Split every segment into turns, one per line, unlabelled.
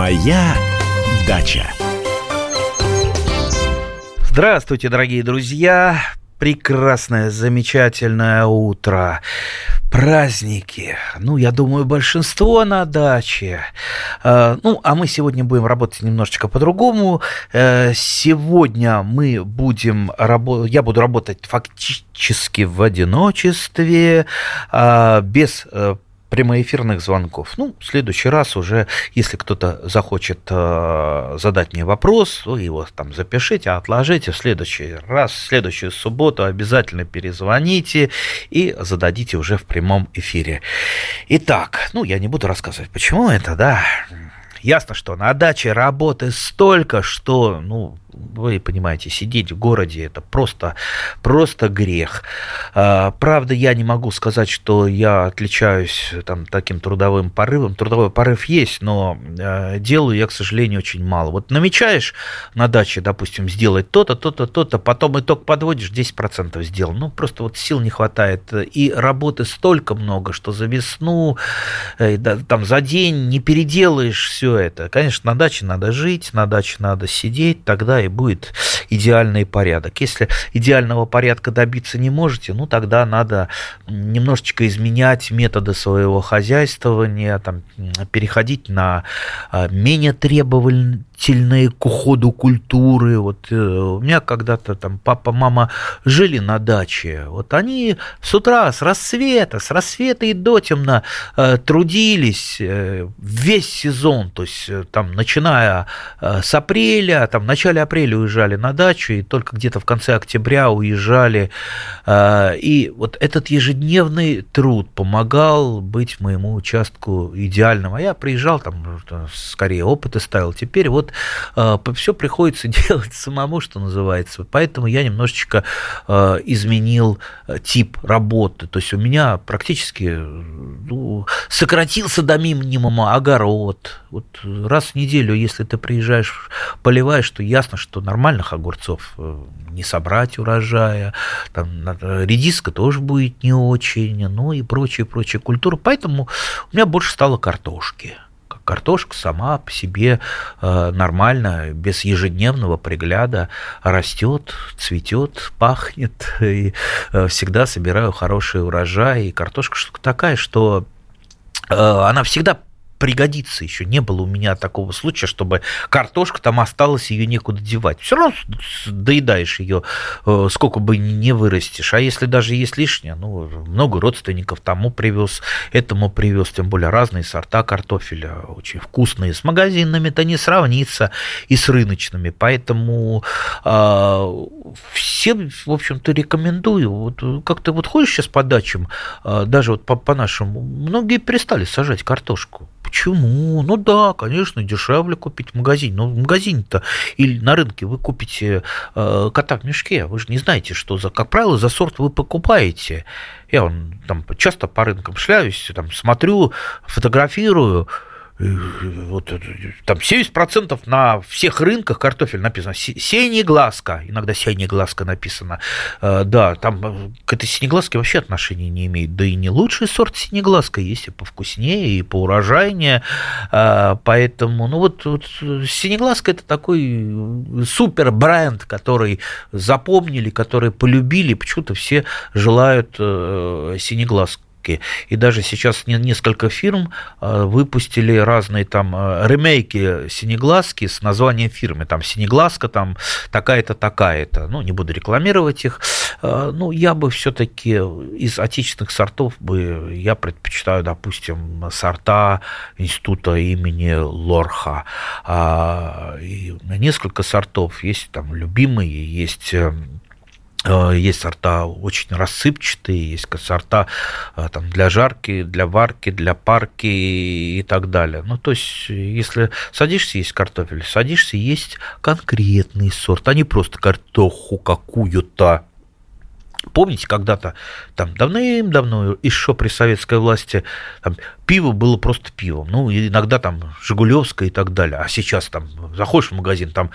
Моя дача.
Здравствуйте, дорогие друзья! Прекрасное, замечательное утро праздники. Ну, я думаю, большинство на даче. Э, ну, а мы сегодня будем работать немножечко по-другому. Э, сегодня мы будем работать, я буду работать фактически в одиночестве, э, без прямоэфирных звонков. Ну, в следующий раз уже, если кто-то захочет э, задать мне вопрос, вы его там запишите, отложите. В следующий раз, в следующую субботу обязательно перезвоните и зададите уже в прямом эфире. Итак, ну, я не буду рассказывать, почему это, да. Ясно, что на даче работы столько, что, ну, вы понимаете, сидеть в городе это просто, просто грех. А, правда, я не могу сказать, что я отличаюсь там, таким трудовым порывом. Трудовой порыв есть, но а, делаю я, к сожалению, очень мало. Вот намечаешь на даче, допустим, сделать то-то, то-то, то-то, потом итог подводишь, 10% сделал. Ну, просто вот сил не хватает. И работы столько много, что за весну, э, там, за день не переделаешь все это. Конечно, на даче надо жить, на даче надо сидеть, тогда и будет идеальный порядок. Если идеального порядка добиться не можете, ну тогда надо немножечко изменять методы своего хозяйствования, там, переходить на а, менее требовательные требовательные к уходу культуры. Вот э, у меня когда-то там папа, мама жили на даче. Вот они с утра, с рассвета, с рассвета и до темно э, трудились э, весь сезон. То есть там начиная с апреля, там в начале апреля уезжали на дачу и только где-то в конце октября уезжали. И вот этот ежедневный труд помогал быть моему участку идеальным. А я приезжал там, скорее опыты ставил. Теперь вот э, все приходится делать самому, что называется. Поэтому я немножечко э, изменил э, тип работы. То есть у меня практически ну, сократился до минимума огород. Вот раз в неделю, если ты приезжаешь, поливаешь, то ясно, что нормальных огурцов не собрать урожая, там редиска тоже будет не очень, ну и прочие, прочие культуры. Поэтому у меня больше стало картошки картошка сама по себе э, нормально, без ежедневного пригляда растет, цветет, пахнет, и э, всегда собираю хороший урожай. И картошка штука такая, что э, она всегда пригодится еще. Не было у меня такого случая, чтобы картошка там осталась, ее некуда девать. Все равно доедаешь ее, э, сколько бы не вырастешь. А если даже есть лишнее, ну, много родственников тому привез, этому привез, тем более разные сорта картофеля, очень вкусные. С магазинами-то не сравнится и с рыночными. Поэтому э, всем, в общем-то, рекомендую. Вот как-то вот ходишь сейчас по дачам, э, даже вот по, по нашему, многие перестали сажать картошку. Почему? Ну да, конечно, дешевле купить в магазине. Но в магазине-то или на рынке вы купите э, кота в мешке. Вы же не знаете, что за, как правило, за сорт вы покупаете. Я вон, там часто по рынкам шляюсь, там смотрю, фотографирую вот, там 70% на всех рынках картофель написано. Синеглазка, иногда синеглазка написано, э, да, там э, к этой синеглазке вообще отношения не имеет, да и не лучший сорт синеглазка, есть и повкуснее, и поурожайнее, э, поэтому, ну вот, вот синеглазка это такой супер бренд, который запомнили, который полюбили, почему-то все желают синеглазку ремейки. И даже сейчас несколько фирм э, выпустили разные там э, ремейки синеглазки с названием фирмы. Там синеглазка, там такая-то, такая-то. Ну, не буду рекламировать их. Э, ну, я бы все-таки из отечественных сортов бы, я предпочитаю, допустим, сорта института имени Лорха. А, и несколько сортов. Есть там любимые, есть Э, есть сорта очень рассыпчатые, есть сорта э, там, для жарки, для варки, для парки и так далее. Ну, то есть, если садишься есть картофель, садишься есть конкретный сорт, а не просто картоху какую-то. Помните, когда-то, там, давным-давно, еще при советской власти, там, пиво было просто пивом. Ну, иногда там Жигулевское и так далее. А сейчас там заходишь в магазин, там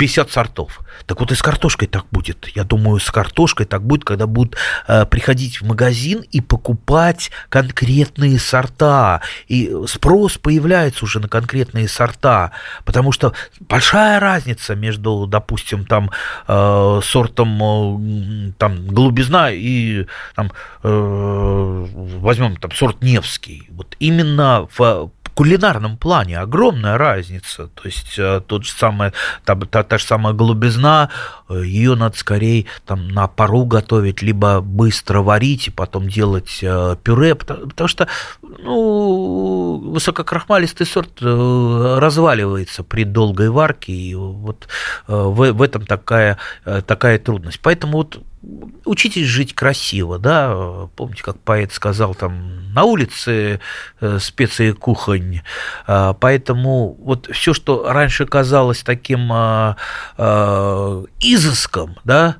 50 сортов. Так вот и с картошкой так будет. Я думаю, с картошкой так будет, когда будут э, приходить в магазин и покупать конкретные сорта. И спрос появляется уже на конкретные сорта. Потому что большая разница между, допустим, там э, сортом э, там, голубизна и там, э, возьмем там сорт Невский. Вот именно в кулинарном плане огромная разница. То есть э, тот же самый, та, та, та же самая голубизна, э, ее надо скорее там на пару готовить, либо быстро варить и потом делать э, пюре, потому, потому что ну, высококрахмалистый сорт разваливается при долгой варке, и вот в, в этом такая, такая трудность. Поэтому вот учитесь жить красиво, да, помните, как поэт сказал, там, на улице э, специи кухонь, а, поэтому вот все, что раньше казалось таким а, а, изыском, да,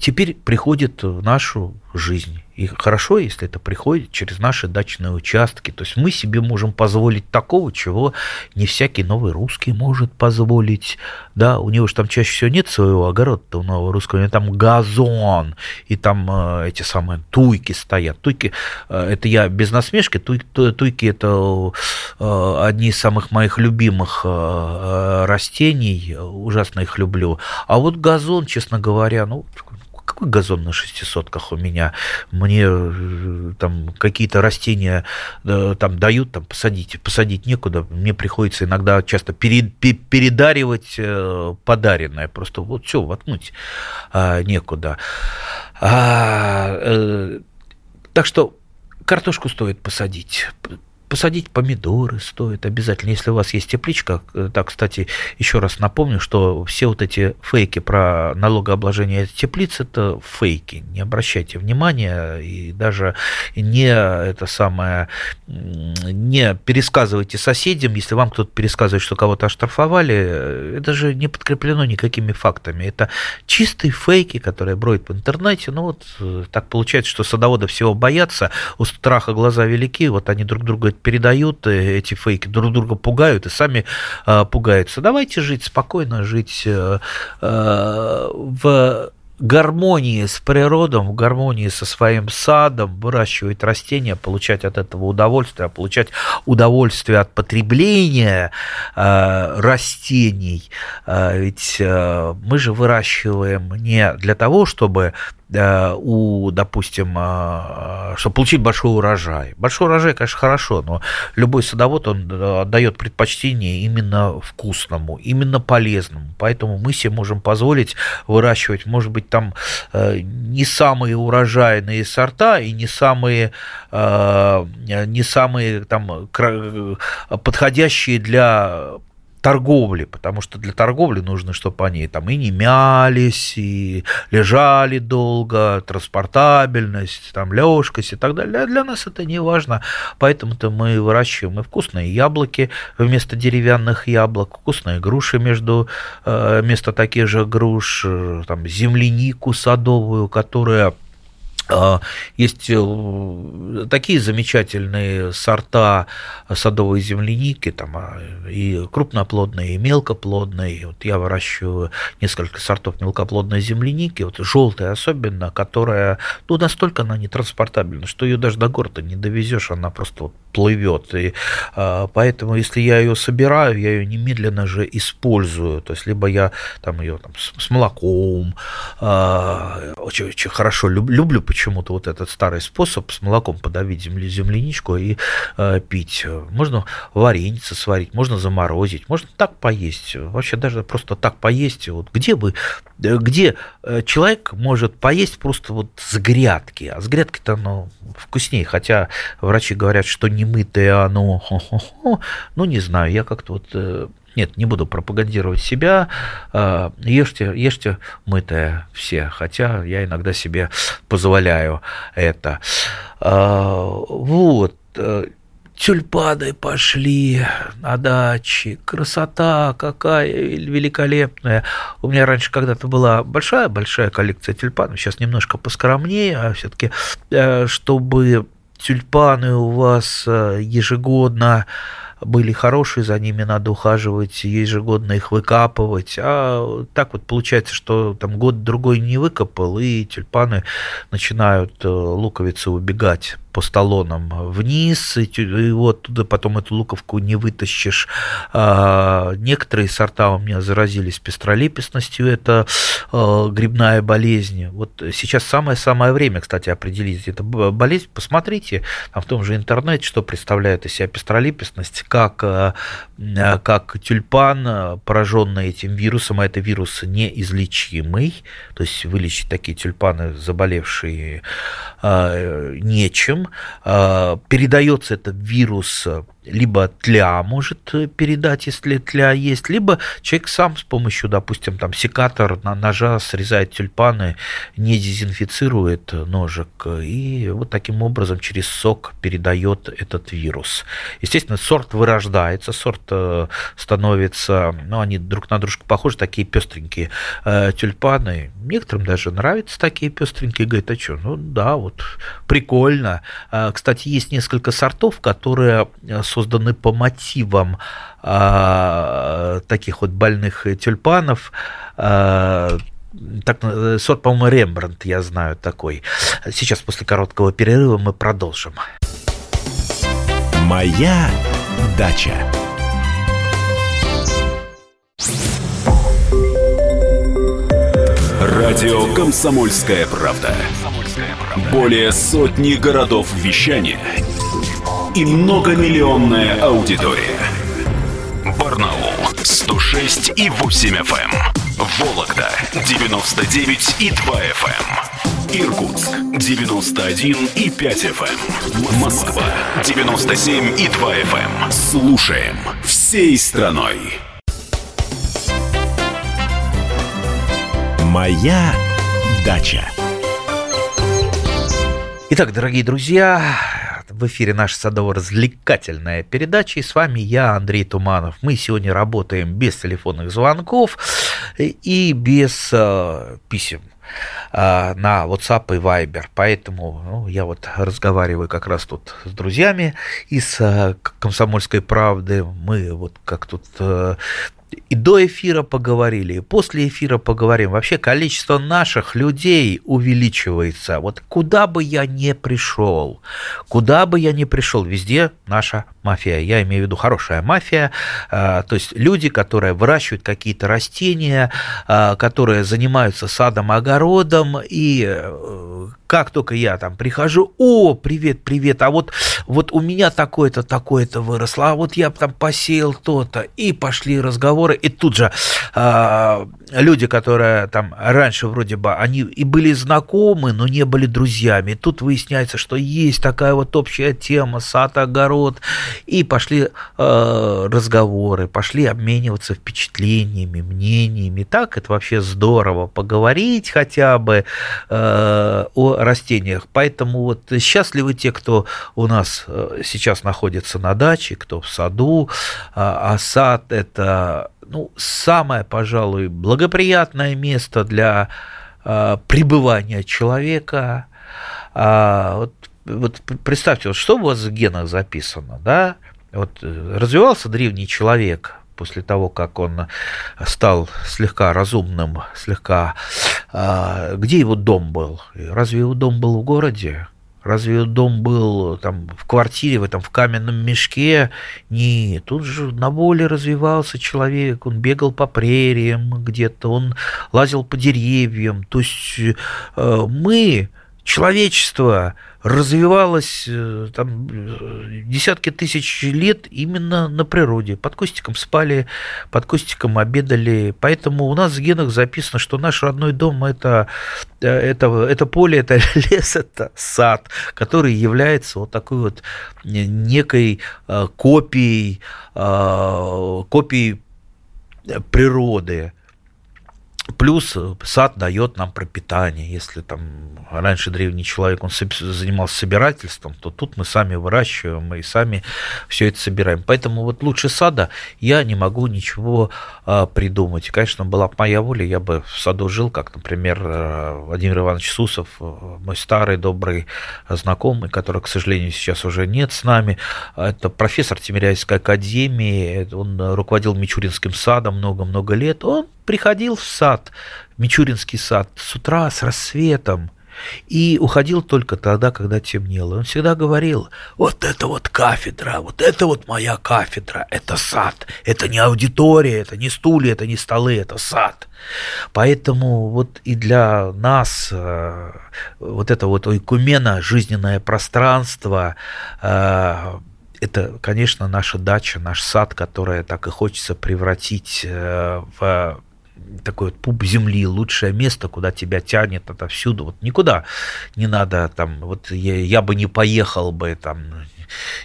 теперь приходит в нашу жизнь. И хорошо, если это приходит через наши дачные участки. То есть мы себе можем позволить такого, чего не всякий новый русский может позволить. Да, у него же там чаще всего нет своего огорода у нового русского, у него там газон, и там э, эти самые туйки стоят. Туйки, э, это я без насмешки, туй, туйки это э, одни из самых моих любимых э, растений, ужасно их люблю. А вот газон, честно говоря, ну, какой газон на шестисотках у меня? Мне э, там какие-то растения э, там дают, там посадить, посадить некуда. Мне приходится иногда часто передаривать э, подаренное. Просто вот все, воткнуть а, некуда. А, так что картошку стоит посадить посадить помидоры стоит обязательно, если у вас есть тепличка. Так, кстати, еще раз напомню, что все вот эти фейки про налогообложение теплиц – это фейки. Не обращайте внимания и даже не это самое, не пересказывайте соседям, если вам кто-то пересказывает, что кого-то оштрафовали, это же не подкреплено никакими фактами. Это чистые фейки, которые бродят в интернете. Ну вот э, так получается, что садоводы всего боятся, у страха глаза велики, вот они друг друга передают э, эти фейки, друг друга пугают и сами э, пугаются. Давайте жить спокойно, жить э, в гармонии с природой, в гармонии со своим садом, выращивать растения, получать от этого удовольствие, получать удовольствие от потребления э, растений. Э, ведь э, мы же выращиваем не для того, чтобы Э, у, допустим, э, чтобы получить большой урожай. Большой урожай, конечно, хорошо, но любой садовод, он э, дает предпочтение именно вкусному, именно полезному. Поэтому мы себе можем позволить выращивать, может быть, там не самые урожайные сорта и не самые, не самые там подходящие для торговли, потому что для торговли нужно, чтобы они там и не мялись, и лежали долго, транспортабельность, там лёжкость и так далее. Для нас это не важно, поэтому-то мы выращиваем и вкусные яблоки вместо деревянных яблок, вкусные груши между, э, вместо таких же груш, э, там землянику садовую, которая есть э, такие замечательные сорта садовой земляники, там а, и крупноплодные, и мелкоплодные. Вот я выращиваю несколько сортов мелкоплодной земляники, вот желтая особенно, которая, ну, настолько она не транспортабельна, что ее даже до города не довезешь, она просто вот плывет. И а, поэтому, если я ее собираю, я ее немедленно же использую. То есть, либо я там ее там, с молоком, очень, очень хорошо люблю, люблю почему-то вот этот старый способ с молоком подавить земли, земляничку и э, пить. Можно вареница сварить, можно заморозить, можно так поесть. Вообще даже просто так поесть. Вот где вы, где э, человек может поесть просто вот с грядки, а с грядки-то оно вкуснее, хотя врачи говорят, что немытое оно, ну не знаю, я как-то вот э, нет, не буду пропагандировать себя. А, ешьте, ешьте мытое все, хотя я иногда себе позволяю это. А, вот э, тюльпаны пошли на даче, красота какая великолепная. У меня раньше когда-то была большая-большая коллекция тюльпанов, сейчас немножко поскромнее, а все-таки, э, чтобы тюльпаны у вас э, ежегодно были хорошие, за ними надо ухаживать, ежегодно их выкапывать. А так вот получается, что там год-другой не выкопал, и тюльпаны начинают э, луковицы убегать по столонам вниз, и, вот туда потом эту луковку не вытащишь. А, некоторые сорта у меня заразились пестролепестностью, это а, грибная болезнь. Вот сейчас самое-самое время, кстати, определить эту болезнь. Посмотрите там в том же интернете, что представляет из себя пестролепестность, как, а, как тюльпан, пораженный этим вирусом, а это вирус неизлечимый, то есть вылечить такие тюльпаны, заболевшие нечем, передается этот вирус либо тля может передать, если тля есть, либо человек сам с помощью, допустим, там секатор на ножа срезает тюльпаны, не дезинфицирует ножик, и вот таким образом через сок передает этот вирус. Естественно, сорт вырождается, сорт э, становится, ну, они друг на дружку похожи, такие пестренькие э, тюльпаны. Некоторым даже нравятся такие пестренькие, говорят, а что, ну да, вот прикольно. Э, кстати, есть несколько сортов, которые созданы по мотивам а, таких вот больных тюльпанов. А, так, э, сорт, по-моему, Рембрандт, я знаю такой. Сейчас после короткого перерыва мы продолжим.
Моя дача. Радио Комсомольская правда". Более сотни городов вещания – и многомиллионная аудитория. Барнаул 106 и 8 FM. Эм. Вологда 99 и 2 FM. Эм. Иркутск 91 и 5 FM. Эм. Москва 97 и 2 FM. Слушаем всей страной. Моя дача.
Итак, дорогие друзья, в эфире наша садово-развлекательная передача, и с вами я, Андрей Туманов. Мы сегодня работаем без телефонных звонков и без э, писем э, на WhatsApp и Viber. Поэтому ну, я вот разговариваю как раз тут с друзьями из э, «Комсомольской правды». Мы вот как тут э, и до эфира поговорили, и после эфира поговорим. Вообще количество наших людей увеличивается. Вот куда бы я ни пришел, куда бы я ни пришел, везде наша мафия. Я имею в виду хорошая мафия, а, то есть люди, которые выращивают какие-то растения, а, которые занимаются садом, огородом, и э, как только я там прихожу, о, привет, привет, а вот, вот у меня такое-то, такое-то выросло, а вот я там посеял то-то, и пошли разговоры, и тут же э, люди, которые там раньше вроде бы, они и были знакомы, но не были друзьями, и тут выясняется, что есть такая вот общая тема, сад, огород, и пошли э, разговоры, пошли обмениваться впечатлениями, мнениями, так это вообще здорово, поговорить хотя бы э, о растениях. Поэтому вот счастливы те, кто у нас сейчас находится на даче, кто в саду, а сад это ну, самое, пожалуй, благоприятное место для э, пребывания человека. А, вот, вот представьте, вот что у вас в генах записано, да? Вот э, развивался древний человек, после того, как он стал слегка разумным, слегка... А, где его дом был? Разве его дом был в городе? Разве дом был там в квартире, в этом в каменном мешке? Нет, тут же на воле развивался человек, он бегал по прериям где-то, он лазил по деревьям. То есть э, мы, человечество, развивалась э, там, э, десятки тысяч лет именно на природе. Под кустиком спали, под кустиком обедали. Поэтому у нас в генах записано, что наш родной дом это, э, это, это поле, это лес, это сад, который является вот такой вот некой копией, копией природы. Плюс э, сад дает нам пропитание. Если там раньше древний человек он занимался собирательством, то тут мы сами выращиваем, и сами все это собираем. Поэтому вот лучше сада я не могу ничего а, придумать. Конечно, была бы моя воля, я бы в саду жил, как, например, э, Владимир Иванович Сусов, э, мой старый добрый знакомый, который, к сожалению, сейчас уже нет с нами. Это профессор Тимиряйской академии, он руководил Мичуринским садом много-много лет. Он приходил в сад, Мичуринский сад, с утра, с рассветом, и уходил только тогда, когда темнело. Он всегда говорил, вот это вот кафедра, вот это вот моя кафедра, это сад, это не аудитория, это не стулья, это не столы, это сад. Поэтому вот и для нас э, вот это вот ойкумена, жизненное пространство, э, это, конечно, наша дача, наш сад, который так и хочется превратить э, в такой вот пуп земли, лучшее место, куда тебя тянет отовсюду. Вот никуда не надо там, вот я, я бы не поехал бы там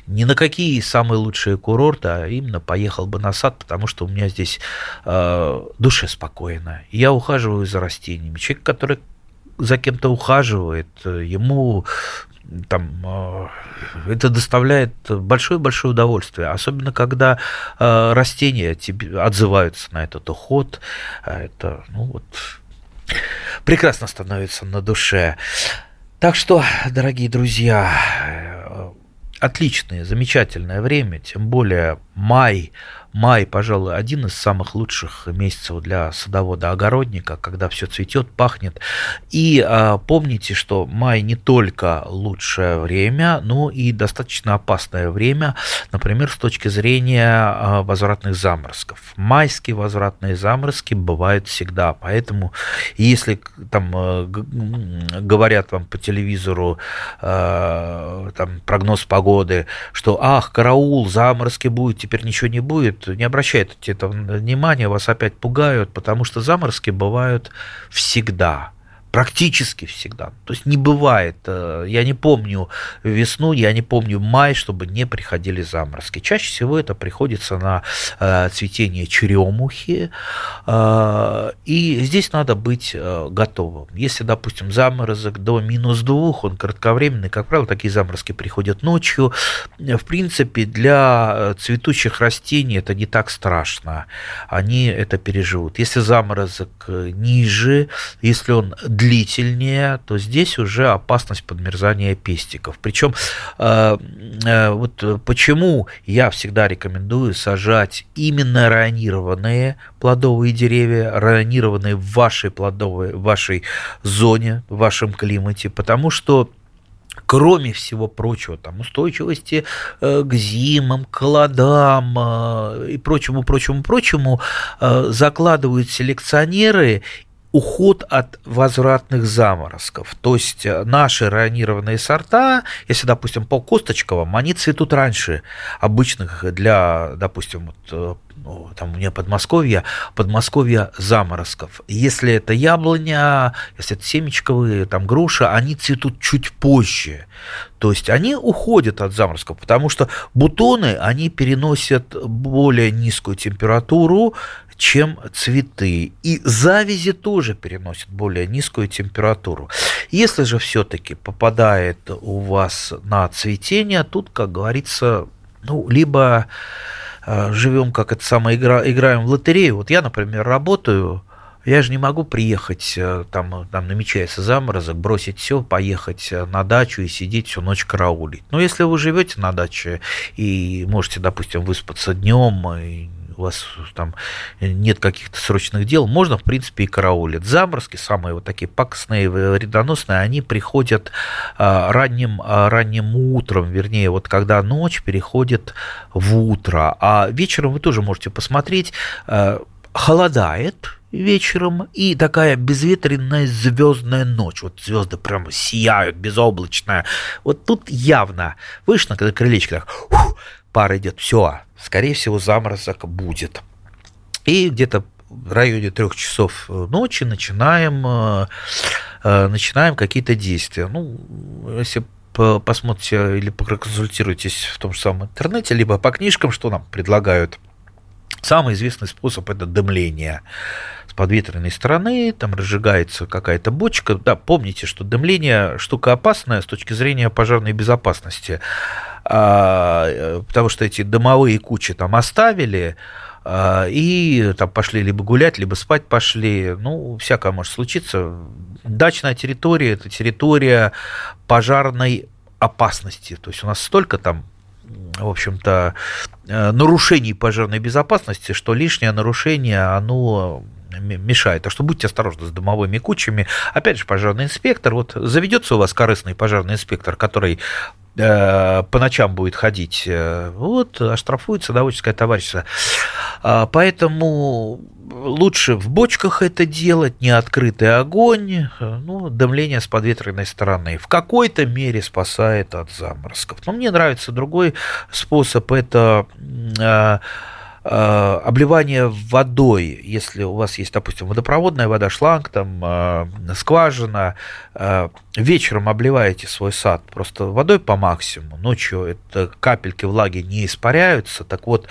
ни на какие самые лучшие курорты, а именно поехал бы на сад, потому что у меня здесь э, душе спокойно. Я ухаживаю за растениями. Человек, который за кем-то ухаживает, ему там, э, это доставляет большое-большое удовольствие, особенно когда э, растения тебе отзываются на этот уход, это, ну вот, прекрасно становится на душе. Так что, дорогие друзья, э, отличное, замечательное время, тем более май, Май, пожалуй, один из самых лучших месяцев для садовода-огородника, когда все цветет, пахнет. И а, помните, что май не только лучшее время, но и достаточно опасное время, например, с точки зрения а, возвратных заморозков. Майские возвратные заморозки бывают всегда, поэтому если там а, говорят вам по телевизору а, там, прогноз погоды, что ах, караул, заморозки будет, теперь ничего не будет, не обращайте это внимания, вас опять пугают, потому что заморозки бывают всегда практически всегда. То есть не бывает, э, я не помню весну, я не помню май, чтобы не приходили заморозки. Чаще всего это приходится на э, цветение черемухи, э, и здесь надо быть готовым. Если, допустим, заморозок до минус двух, он кратковременный, как правило, такие заморозки приходят ночью. В принципе, для цветущих растений это не так страшно, они это переживут. Если заморозок ниже, если он длительнее, то здесь уже опасность подмерзания пестиков. Причем э, э, вот почему я всегда рекомендую сажать именно районированные плодовые деревья, районированные в вашей плодовой, в вашей зоне, в вашем климате, потому что кроме всего прочего, там, устойчивости э, к зимам, к холодам и прочему, прочему, прочему, закладывают селекционеры уход от возвратных заморозков. То есть э, наши ранированные сорта, если, допустим, по косточковым, они цветут раньше обычных для, допустим, вот, э, ну, там у меня Подмосковье, Подмосковье заморозков. Если это яблоня, если это семечковые, там груша, они цветут чуть позже. То есть они уходят от заморозков, потому что бутоны, они переносят более низкую температуру, чем цветы. И завязи тоже переносят более низкую температуру. Если же все-таки попадает у вас на цветение, тут, как говорится, ну, либо э, живем, как это самое, игра, играем в лотерею. Вот я, например, работаю, я же не могу приехать, э, там, там намечается заморозок, бросить все, поехать э, на дачу и сидеть всю ночь караулить. Но если вы живете на даче и можете, допустим, выспаться днем, и у вас там нет каких-то срочных дел, можно, в принципе, и караулить. Заморозки, самые вот такие пакостные, вредоносные, они приходят а, ранним, а, ранним утром, вернее, вот когда ночь переходит в утро. А вечером вы тоже можете посмотреть, а, холодает, вечером и такая безветренная звездная ночь. Вот звезды прям сияют, безоблачная. Вот тут явно вышло, когда крылечко так, фух, пар идет, все, скорее всего, заморозок будет. И где-то в районе трех часов ночи начинаем, э, э, начинаем какие-то действия. Ну, если посмотрите или проконсультируйтесь в том же самом интернете, либо по книжкам, что нам предлагают Самый известный способ – это дымление с подветренной стороны, там разжигается какая-то бочка. Да, помните, что дымление – штука опасная с точки зрения пожарной безопасности, э, потому что эти дымовые кучи там оставили, а, и там пошли либо гулять, либо спать пошли. Ну, всякое может случиться. Дачная территория – это территория пожарной опасности. То есть у нас столько там в общем-то, э, нарушений пожарной безопасности, что лишнее нарушение, оно мешает. Так что будьте осторожны с дымовыми кучами. Опять же, пожарный инспектор, вот заведется у вас корыстный пожарный инспектор, который Э, по ночам будет ходить, э, вот, оштрафует садоводческое товарищество. А, поэтому лучше в бочках это делать, не открытый огонь, ну, дымление с подветренной стороны. В какой-то мере спасает от заморозков. Но мне нравится другой способ, это э, Э, обливание водой, если у вас есть, допустим, водопроводная вода, шланг, там, э, скважина, э, вечером обливаете свой сад просто водой по максимуму, ночью это капельки влаги не испаряются, так вот,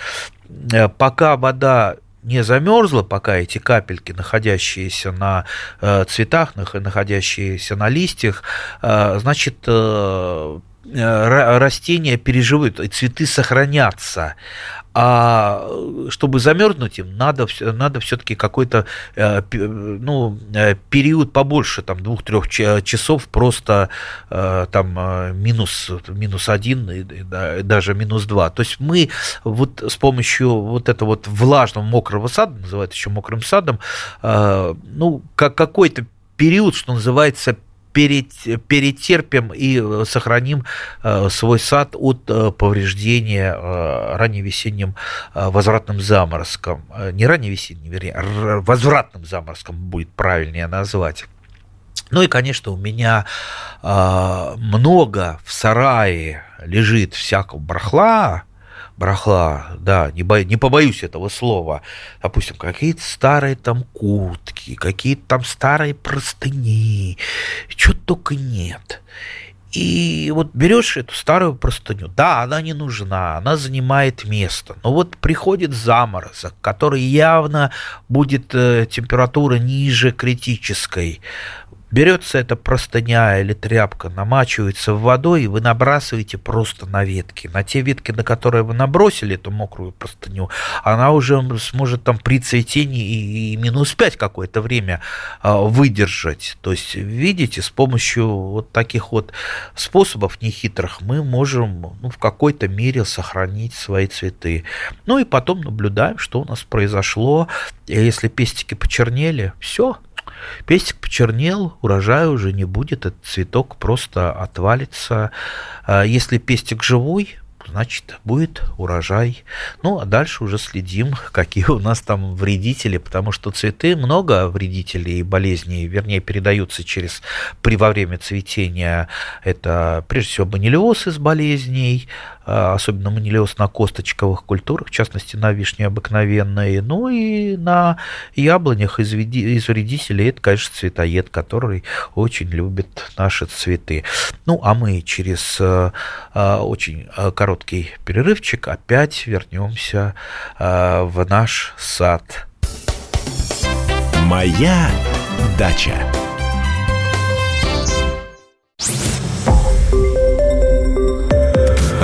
пока вода не замерзла, пока эти капельки, находящиеся на цветах, находящиеся на листьях, значит, растения переживут, и цветы сохранятся а чтобы замерзнуть им, надо, надо все-таки какой-то э, ну, э, период побольше, там, двух-трех часов, просто э, там минус, минус один, даже минус два. То есть мы вот с помощью вот этого вот влажного мокрого сада, называют еще мокрым садом, ну, как какой-то период, что называется, перетерпим и э, сохраним э, свой сад от э, повреждения ранневесенним возвратным заморозком. Не ранневесенним, вернее, возвратным заморозком будет правильнее назвать. Ну и, конечно, у меня много в сарае лежит всякого барахла, барахла, да, не, бо, не побоюсь этого слова, допустим, какие-то старые там куртки, какие-то там старые простыни, чего только нет. И вот берешь эту старую простыню, да, она не нужна, она занимает место, но вот приходит заморозок, который явно будет э, температура ниже критической, Берется эта простыня или тряпка, намачивается в водой, и вы набрасываете просто на ветки. На те ветки, на которые вы набросили эту мокрую простыню, она уже сможет там при цветении и, минус 5 какое-то время а, выдержать. То есть, видите, с помощью вот таких вот способов нехитрых мы можем ну, в какой-то мере сохранить свои цветы. Ну и потом наблюдаем, что у нас произошло. Если пестики почернели, все, Пестик почернел, урожая уже не будет, этот цветок просто отвалится. А если пестик живой, значит, будет урожай. Ну, а дальше уже следим, какие у нас там вредители, потому что цветы, много вредителей и болезней, вернее, передаются через, при, во время цветения, это, прежде всего, банилиоз из болезней, а, особенно манилиоз на косточковых культурах, в частности, на вишне обыкновенной, ну и на яблонях из, из вредителей, это, конечно, цветоед, который очень любит наши цветы. Ну, а мы через а, а, очень короткий перерывчик опять вернемся в наш сад.
Моя дача.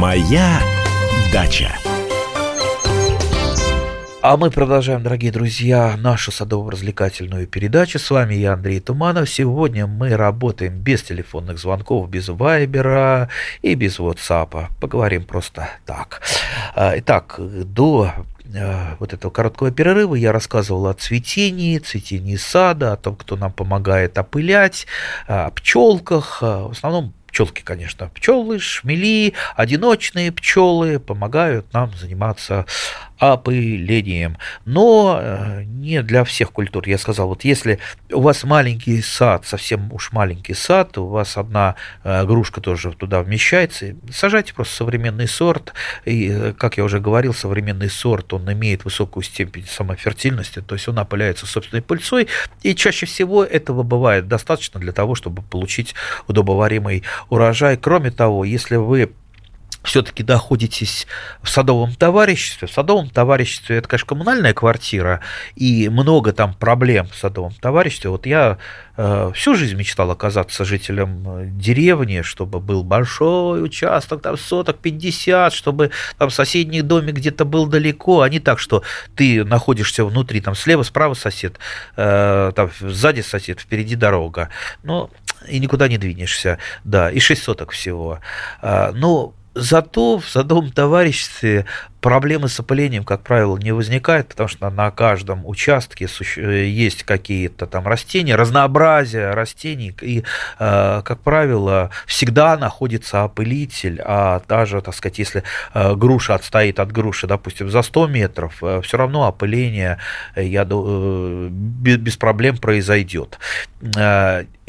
Моя дача.
А мы продолжаем, дорогие друзья, нашу садово-развлекательную передачу. С вами я, Андрей Туманов. Сегодня мы работаем без телефонных звонков, без Вайбера и без WhatsApp. Поговорим просто так. А, итак, до а, вот этого короткого перерыва я рассказывал о цветении, цветении сада, о том, кто нам помогает опылять, о пчелках. В основном пчелки, конечно, пчелы, шмели, одиночные пчелы помогают нам заниматься опылением. Но э, не для всех культур. Я сказал, вот если у вас маленький сад, совсем уж маленький сад, у вас одна э, грушка тоже туда вмещается, сажайте просто современный сорт. И, как я уже говорил, современный сорт, он имеет высокую степень самофертильности, то есть он опыляется собственной пыльцой, и чаще всего этого бывает достаточно для того, чтобы получить удобоваримый урожай. Кроме того, если вы все-таки находитесь в садовом товариществе. В садовом товариществе это, конечно, коммунальная квартира, и много там проблем в садовом товариществе. Вот я э, всю жизнь мечтал оказаться жителем э, деревни, чтобы был большой участок, там соток 50, чтобы там соседний домик где-то был далеко, а не так, что ты находишься внутри, там слева, справа сосед, э, там сзади сосед, впереди дорога. Ну, и никуда не двинешься, да, и 6 соток всего. Ну, Зато в садовом товариществе проблемы с опылением, как правило, не возникает, потому что на каждом участке есть какие-то там растения, разнообразие растений, и, э, как правило, всегда находится опылитель, а даже, так сказать, если э, груша отстоит от груши, допустим, за 100 метров, э, все равно опыление я, без проблем произойдет.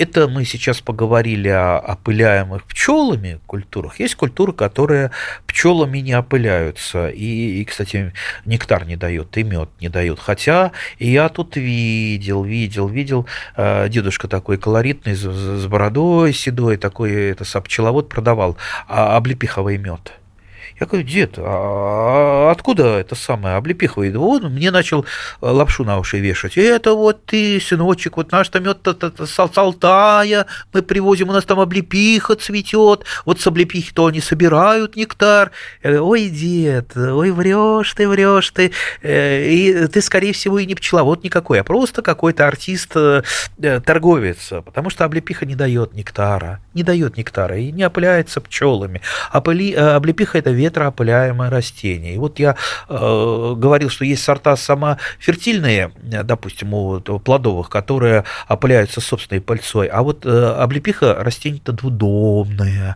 Это мы сейчас поговорили о опыляемых пчелами культурах. Есть культуры, которые пчелами не опыляются и, и, кстати, нектар не дает, и мед не дают. Хотя я тут видел, видел, видел, э, дедушка такой колоритный, с, с бородой седой, такой это пчеловод продавал, а облепиховый мед. Я говорю, дед, а откуда это самое облепиховый? Он мне начал э, лапшу на уши вешать. Это вот ты, сыночек, вот наш там мед с Алтая мы привозим, у нас там облепиха цветет, вот с облепихи-то они собирают нектар. Ой, дед, ой, врешь ты, врешь ты. Э, и ты, скорее всего, и не пчеловод никакой, а просто какой-то артист-торговец, э, потому что облепиха не дает нектара, не дает нектара и не опыляется пчелами. Облепиха – это ветвь ветроопыляемое растение. И вот я э, говорил, что есть сорта самофертильные, допустим, у плодовых, которые опыляются собственной пыльцой, а вот э, облепиха растение-то двудомное.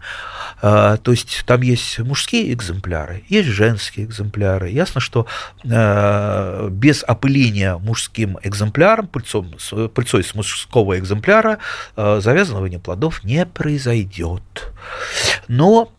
Э, то есть там есть мужские экземпляры, есть женские экземпляры. Ясно, что э, без опыления мужским экземпляром, пыльцом, пыльцой с мужского экземпляра, э, завязывание плодов не произойдет. Но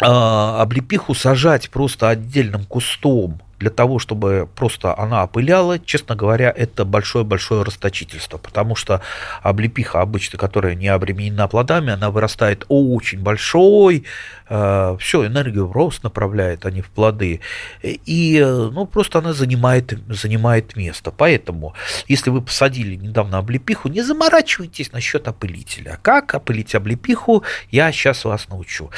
облепиху сажать просто отдельным кустом для того, чтобы просто она опыляла, честно говоря, это большое-большое расточительство, потому что облепиха обычно, которая не обременена плодами, она вырастает очень большой, э, все, энергию в рост направляет, а не в плоды, и ну, просто она занимает, занимает место. Поэтому, если вы посадили недавно облепиху, не заморачивайтесь насчет опылителя. Как опылить облепиху, я сейчас вас научу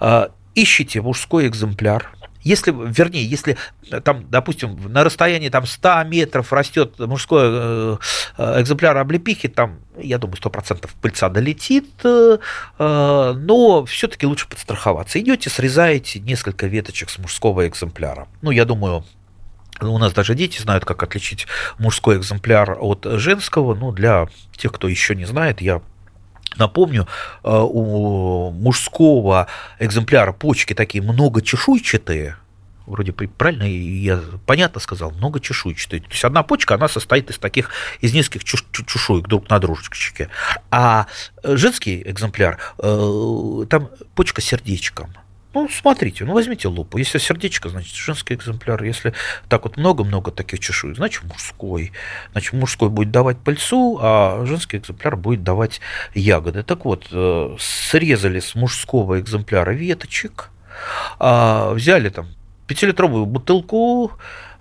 а, ищите мужской экземпляр, если, вернее, если там, допустим, на расстоянии там 100 метров растет мужской э, э, экземпляр облепихи, там, я думаю, 100% пыльца долетит, э, но все-таки лучше подстраховаться. Идете, срезаете несколько веточек с мужского экземпляра. Ну, я думаю, у нас даже дети знают, как отличить мужской экземпляр от женского. Ну, для тех, кто еще не знает, я Напомню, э, у мужского экземпляра почки такие многочешуйчатые, вроде правильно я понятно сказал, много чешуйчатые. То есть одна почка, она состоит из таких, из чуш, чешуек друг на дружечке. А женский экземпляр, э, там почка сердечком – ну, смотрите, ну возьмите лупу. Если сердечко, значит женский экземпляр. Если так вот много-много таких чешуек, значит мужской. Значит, мужской будет давать пыльцу, а женский экземпляр будет давать ягоды. Так вот, э, срезали с мужского экземпляра веточек, а, взяли там пятилитровую бутылку,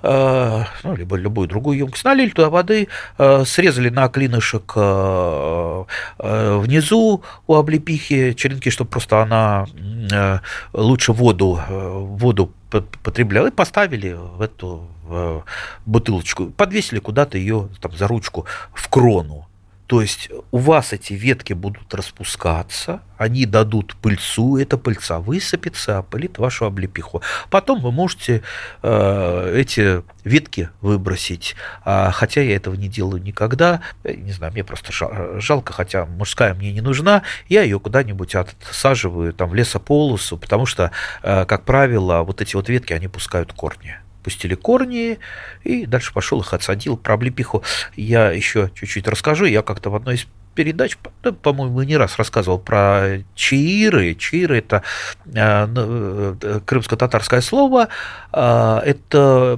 ну, либо любую другую емкость, налили туда воды, э, срезали на клинышек э, внизу у облепихи черенки, чтобы просто она лучше воду, воду потребляла, и поставили в эту бутылочку, подвесили куда-то ее там за ручку в крону. То есть у вас эти ветки будут распускаться, они дадут пыльцу, эта пыльца высыпется, опылит вашу облепиху. Потом вы можете э, эти ветки выбросить. А, хотя я этого не делаю никогда. Не знаю, мне просто жалко, хотя мужская мне не нужна. Я ее куда-нибудь отсаживаю там, в лесополосу, потому что, э, как правило, вот эти вот ветки, они пускают корни пустили корни, и дальше пошел их отсадил. Про облепиху я еще чуть-чуть расскажу. Я как-то в одной из передач, по-моему, не раз рассказывал про чаиры. Чаиры – это э, крымско-татарское слово. Это Э,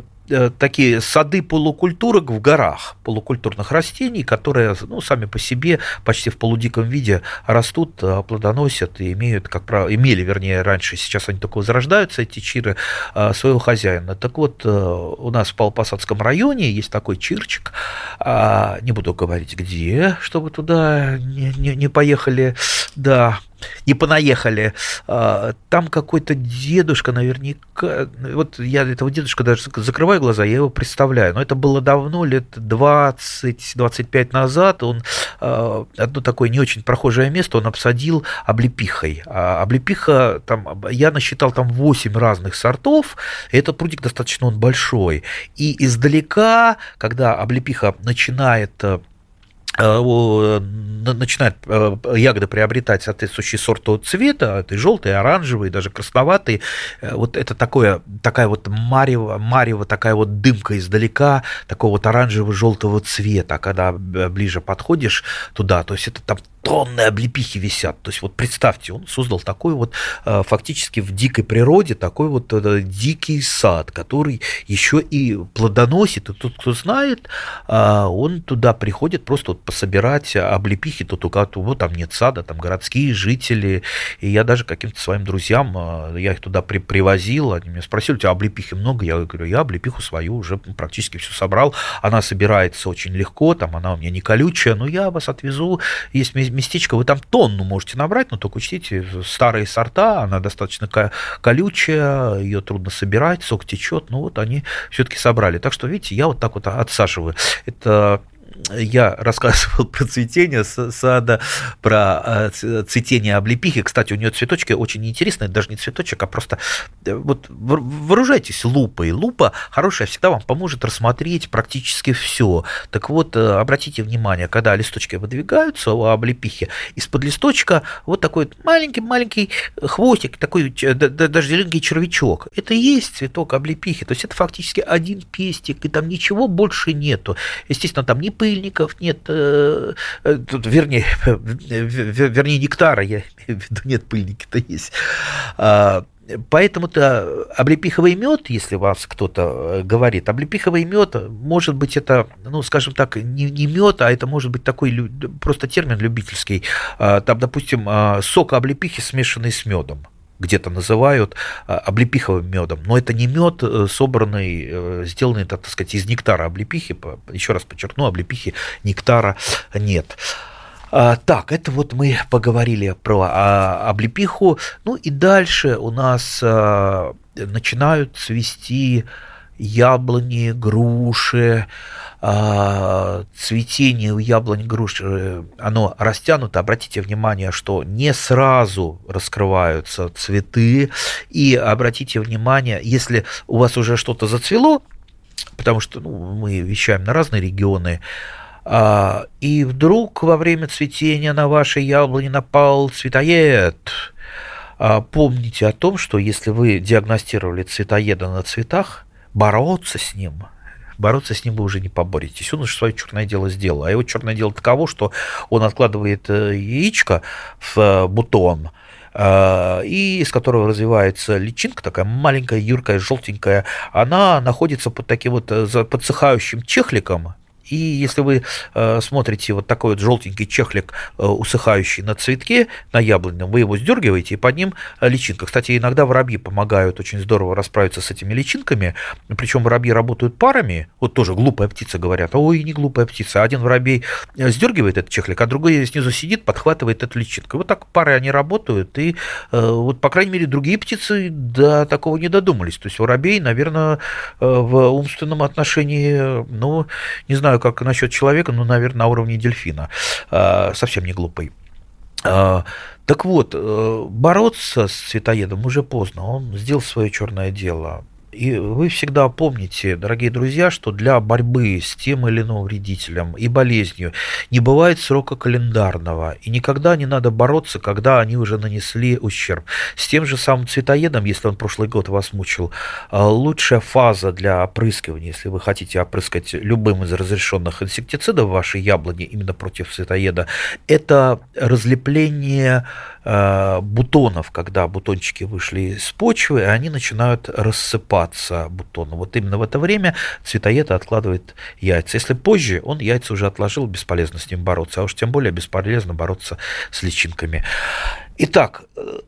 такие сады полукультурок в горах, полукультурных растений, которые ну, сами по себе почти в полудиком виде растут, э, плодоносят и имеют, как правило, имели, вернее, раньше, сейчас они только возрождаются, эти чиры, э, своего хозяина. Так вот, у нас в Павлопосадском районе есть такой чирчик, а, не буду говорить где, чтобы туда не, не, не поехали, да, не понаехали. А, там какой-то дедушка наверняка, вот я этого дедушка даже закрываю глаза, я его представляю, но это было давно, лет 20-25 назад, он а, одно такое не очень прохожее место он обсадил облепихой. А облепиха, там, я насчитал там 8 разных сортов, этот прудик достаточно он большой. И издалека, когда облепиха начинает э, начинает э, ягоды приобретать соответствующий сорт цвета, это желтый, оранжевый, даже красноватый. Э, вот это такое, такая вот марево, марево, такая вот дымка издалека, такого вот оранжево-желтого цвета. Когда ближе подходишь туда, то есть это там тонны облепихи висят. То есть вот представьте, он создал такой вот фактически в дикой природе такой вот дикий сад, который еще и плодоносит. И тот, кто знает, он туда приходит просто вот пособирать облепихи, тут у кого там нет сада, там городские жители, и я даже каким-то своим друзьям, я их туда при, привозил, они меня спросили, у тебя облепихи много? Я говорю, я облепиху свою уже практически все собрал, она собирается очень легко, там она у меня не колючая, но я вас отвезу, есть местечко, вы там тонну можете набрать, но только учтите, старые сорта, она достаточно колючая, ее трудно собирать, сок течет, ну вот они все-таки собрали. Так что, видите, я вот так вот отсаживаю. Это я рассказывал про цветение сада, про э, цветение облепихи. Кстати, у нее цветочки очень интересные, даже не цветочек, а просто э, вот вооружайтесь лупой. Лупа хорошая всегда вам поможет рассмотреть практически все. Так вот, э, обратите внимание, когда листочки выдвигаются у облепихи, из-под листочка вот такой маленький-маленький хвостик, такой даже зелененький червячок. Это и есть цветок облепихи. То есть это фактически один пестик, и там ничего больше нету. Естественно, там ни пыльников, нет, э, э, тут, вернее, вернее, нектара, я имею в виду, нет, пыльники-то есть. А, поэтому-то облепиховый мед, если вас кто-то э, говорит, облепиховый мед, может быть, это, ну, скажем так, не, не мед, а это может быть такой просто термин любительский. А, там, допустим, а, сок облепихи, смешанный с медом где-то называют а, облепиховым медом, но это не мед, э, собранный, э, сделанный, так сказать, из нектара облепихи, еще раз подчеркну, облепихи нектара нет. А, так, это вот мы поговорили про а, облепиху, ну и дальше у нас начинают цвести яблони, груши, цветение у яблонь груш, э, оно растянуто, обратите внимание, что не сразу раскрываются цветы, и обратите внимание, если у вас уже что-то зацвело, потому что ну, мы вещаем на разные регионы, а, и вдруг во время цветения на вашей яблоне напал цветоед, а, помните о том, что если вы диагностировали цветоеда на цветах, бороться с ним бороться с ним вы уже не поборетесь. Он уже свое черное дело сделал. А его черное дело таково, что он откладывает э, яичко в э, бутон, э, и из которого развивается личинка, такая маленькая, юркая, желтенькая, она находится под таким вот подсыхающим чехликом, и если вы э, смотрите вот такой вот желтенький чехлик, э, усыхающий на цветке, на яблонном, вы его сдергиваете, и под ним личинка. Кстати, иногда воробьи помогают очень здорово расправиться с этими личинками, причем воробьи работают парами, вот тоже глупая птица говорят, ой, не глупая птица, один воробей э, сдергивает этот чехлик, а другой снизу сидит, подхватывает эту личинку. Вот так пары они работают, и вот, по крайней мере, другие птицы до такого не додумались. То есть воробей, наверное, в умственном отношении, ну, не знаю, как насчет человека, но, наверное, на уровне дельфина. А, совсем не глупый. А, так вот, э, бороться с цветоедом уже поздно. Он сделал свое черное дело. И вы всегда помните, дорогие друзья, что для борьбы с тем или иным вредителем и болезнью не бывает срока календарного. И никогда не надо бороться, когда они уже нанесли ущерб. С тем же самым цветоедом, если он прошлый год вас мучил, а, лучшая фаза для опрыскивания, если вы хотите опрыскать любым из разрешенных инсектицидов в вашей яблоне именно против цветоеда, это разлепление бутонов, когда бутончики вышли из почвы, они начинают рассыпаться бутона. Вот именно в это время цветоед откладывает яйца. Если позже, он яйца уже отложил, бесполезно с ним бороться, а уж тем более бесполезно бороться с личинками. Итак, э,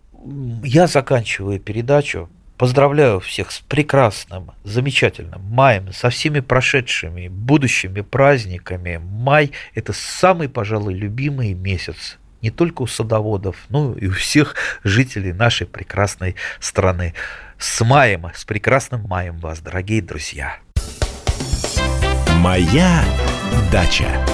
я заканчиваю передачу. Поздравляю всех с прекрасным, замечательным маем, со всеми прошедшими будущими праздниками. Май – это самый, пожалуй, любимый месяц не только у садоводов, но и у всех жителей нашей прекрасной страны. С маем, с прекрасным маем вас, дорогие друзья.
Моя дача.